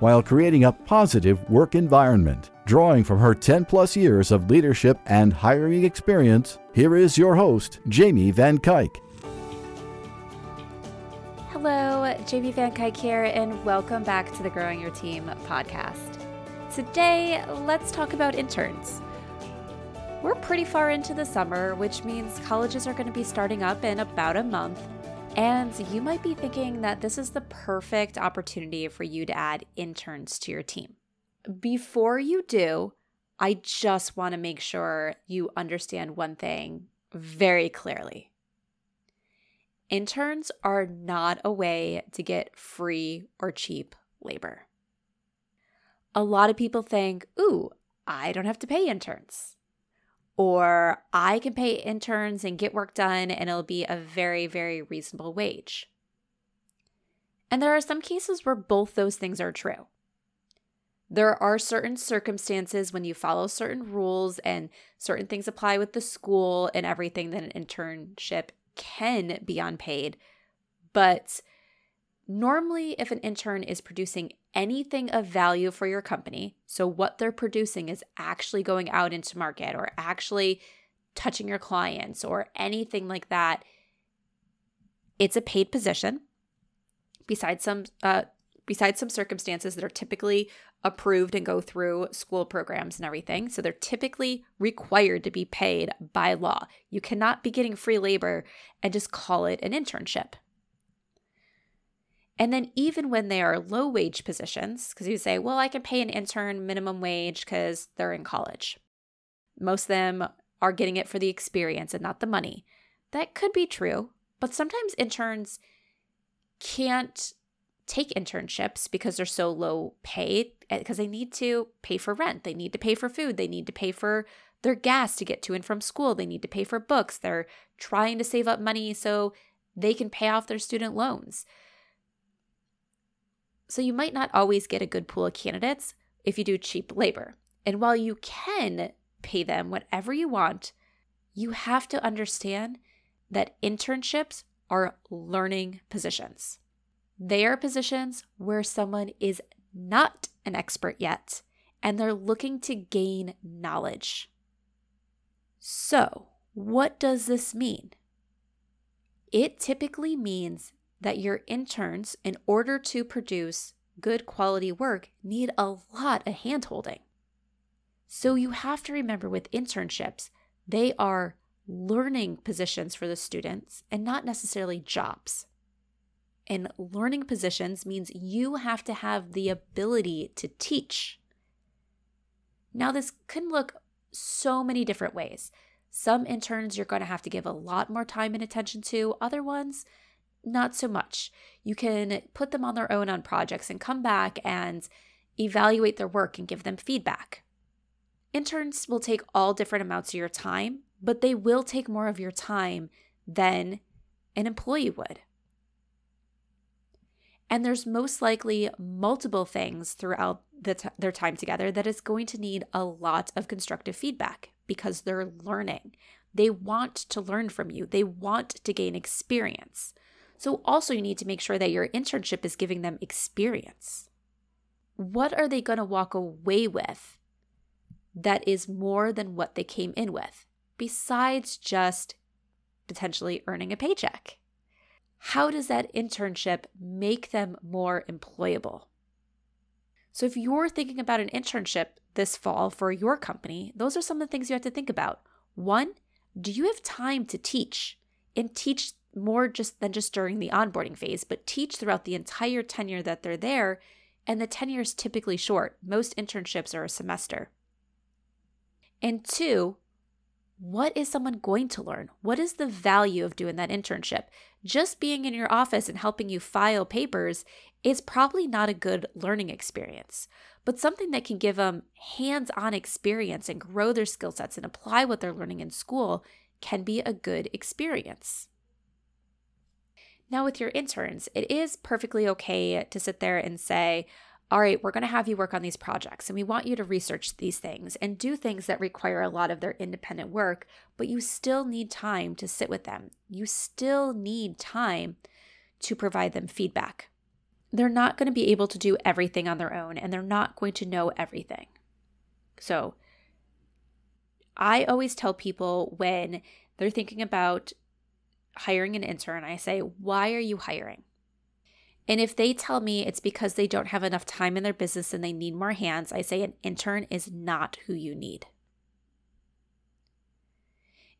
while creating a positive work environment. Drawing from her 10 plus years of leadership and hiring experience, here is your host, Jamie Van Cuyk. Hello, Jamie Van Cuyk here, and welcome back to the Growing Your Team podcast. Today, let's talk about interns. We're pretty far into the summer, which means colleges are going to be starting up in about a month. And you might be thinking that this is the perfect opportunity for you to add interns to your team. Before you do, I just want to make sure you understand one thing very clearly. Interns are not a way to get free or cheap labor. A lot of people think, ooh, I don't have to pay interns or I can pay interns and get work done and it'll be a very, very reasonable wage. And there are some cases where both those things are true. There are certain circumstances when you follow certain rules and certain things apply with the school and everything that an internship can be unpaid. But normally, if an intern is producing anything of value for your company. So, what they're producing is actually going out into market or actually touching your clients or anything like that. It's a paid position. Besides some, uh, besides some circumstances that are typically approved and go through school programs and everything. So they're typically required to be paid by law. You cannot be getting free labor and just call it an internship. And then even when they are low wage positions, because you say, well, I can pay an intern minimum wage because they're in college. Most of them are getting it for the experience and not the money. That could be true, but sometimes interns can't take internships because they're so low paid because eh, they need to pay for rent, they need to pay for food, they need to pay for their gas to get to and from school, they need to pay for books. They're trying to save up money so they can pay off their student loans. So you might not always get a good pool of candidates if you do cheap labor. And while you can pay them whatever you want, you have to understand that internships are learning positions. They are positions where someone is not an expert yet and they're looking to gain knowledge. So, what does this mean? It typically means that your interns, in order to produce good quality work, need a lot of handholding. So you have to remember with internships, they are learning positions for the students and not necessarily jobs. And learning positions means you have to have the ability to teach. Now, this can look so many different ways. Some interns you're going to have to give a lot more time and attention to, other ones, not so much. You can put them on their own on projects and come back and evaluate their work and give them feedback. Interns will take all different amounts of your time, but they will take more of your time than an employee would. And there's most likely multiple things throughout the t- their time together that is going to need a lot of constructive feedback because they're learning. They want to learn from you, they want to gain experience. So, also, you need to make sure that your internship is giving them experience. What are they going to walk away with that is more than what they came in with, besides just potentially earning a paycheck? How does that internship make them more employable? So, if you're thinking about an internship this fall for your company, those are some of the things you have to think about. One, do you have time to teach and teach more just than just during the onboarding phase, but teach throughout the entire tenure that they're there. And the tenure is typically short. Most internships are a semester. And two, what is someone going to learn? What is the value of doing that internship? just being in your office and helping you file papers is probably not a good learning experience. But something that can give them hands on experience and grow their skill sets and apply what they're learning in school can be a good experience. Now, with your interns, it is perfectly okay to sit there and say, all right, we're going to have you work on these projects and we want you to research these things and do things that require a lot of their independent work, but you still need time to sit with them. You still need time to provide them feedback. They're not going to be able to do everything on their own and they're not going to know everything. So, I always tell people when they're thinking about hiring an intern, I say, Why are you hiring? And if they tell me it's because they don't have enough time in their business and they need more hands, I say an intern is not who you need.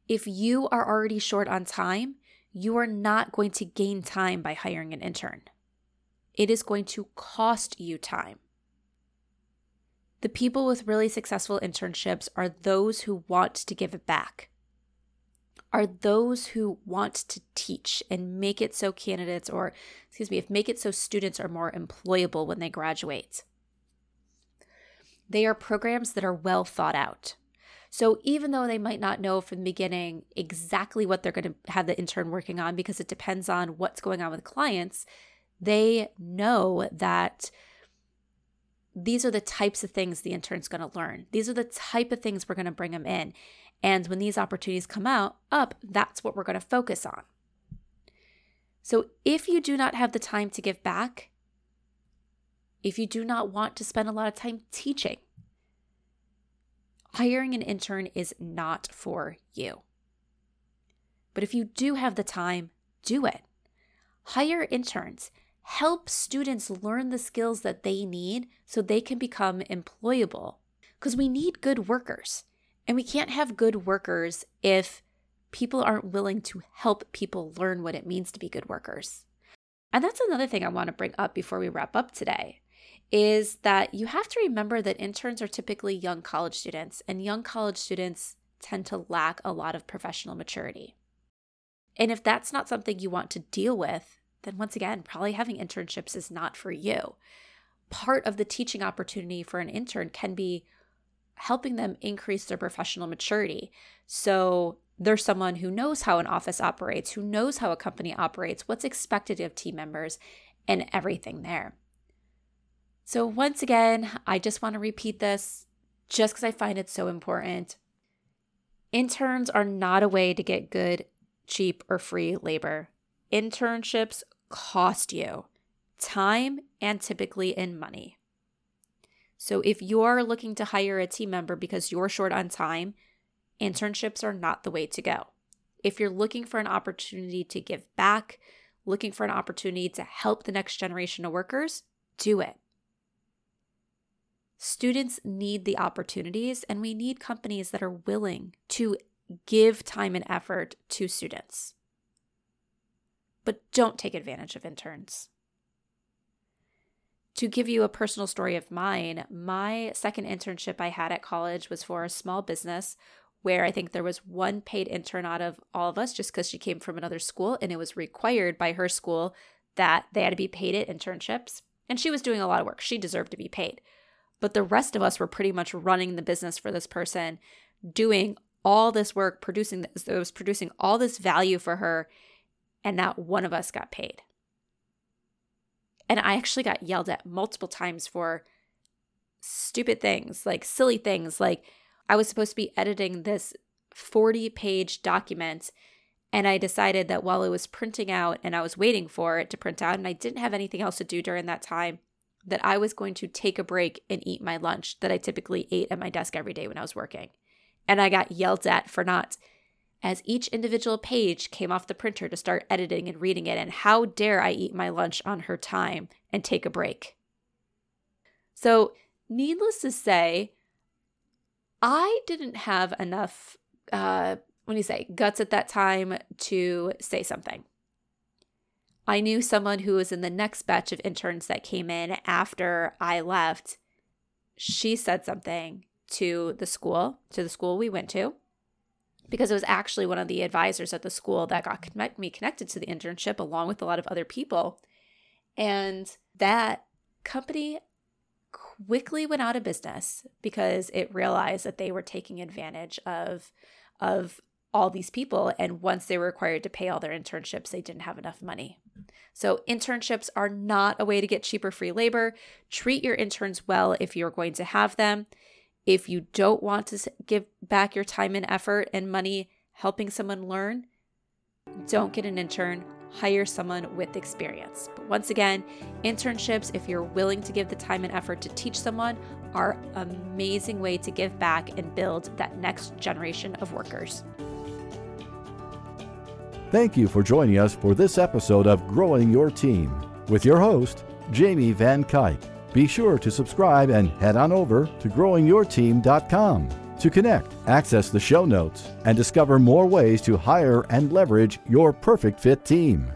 If you are already short on time, you are not going to gain time by hiring an intern. It is going to cost you time. The people with really successful internships are those who want to give it back are those who want to teach and make it so candidates or excuse me if make it so students are more employable when they graduate they are programs that are well thought out so even though they might not know from the beginning exactly what they're going to have the intern working on because it depends on what's going on with clients they know that these are the types of things the intern's going to learn. These are the type of things we're going to bring them in. And when these opportunities come out up, that's what we're going to focus on. So if you do not have the time to give back, if you do not want to spend a lot of time teaching, hiring an intern is not for you. But if you do have the time, do it. Hire interns. Help students learn the skills that they need so they can become employable. Because we need good workers. And we can't have good workers if people aren't willing to help people learn what it means to be good workers. And that's another thing I want to bring up before we wrap up today is that you have to remember that interns are typically young college students, and young college students tend to lack a lot of professional maturity. And if that's not something you want to deal with, then once again, probably having internships is not for you. Part of the teaching opportunity for an intern can be helping them increase their professional maturity. So they're someone who knows how an office operates, who knows how a company operates, what's expected of team members, and everything there. So, once again, I just want to repeat this just because I find it so important. Interns are not a way to get good, cheap, or free labor. Internships cost you time and typically in money. So if you're looking to hire a team member because you're short on time, internships are not the way to go. If you're looking for an opportunity to give back, looking for an opportunity to help the next generation of workers, do it. Students need the opportunities, and we need companies that are willing to give time and effort to students. But don't take advantage of interns to give you a personal story of mine, my second internship I had at college was for a small business where I think there was one paid intern out of all of us just because she came from another school and it was required by her school that they had to be paid at internships. And she was doing a lot of work. She deserved to be paid. But the rest of us were pretty much running the business for this person, doing all this work, producing this, it was producing all this value for her, and not one of us got paid. And I actually got yelled at multiple times for stupid things, like silly things. Like I was supposed to be editing this 40 page document. And I decided that while it was printing out and I was waiting for it to print out, and I didn't have anything else to do during that time, that I was going to take a break and eat my lunch that I typically ate at my desk every day when I was working. And I got yelled at for not as each individual page came off the printer to start editing and reading it. And how dare I eat my lunch on her time and take a break? So, needless to say, I didn't have enough, uh, what do you say, guts at that time to say something. I knew someone who was in the next batch of interns that came in after I left. She said something to the school, to the school we went to because it was actually one of the advisors at the school that got connect- me connected to the internship along with a lot of other people. And that company quickly went out of business because it realized that they were taking advantage of of all these people and once they were required to pay all their internships they didn't have enough money. So internships are not a way to get cheaper free labor. Treat your interns well if you're going to have them. If you don't want to give back your time and effort and money helping someone learn, don't get an intern hire someone with experience. But once again, internships, if you're willing to give the time and effort to teach someone, are an amazing way to give back and build that next generation of workers. Thank you for joining us for this episode of Growing Your Team with your host, Jamie Van Cuyk. Be sure to subscribe and head on over to growingyourteam.com to connect, access the show notes, and discover more ways to hire and leverage your perfect fit team.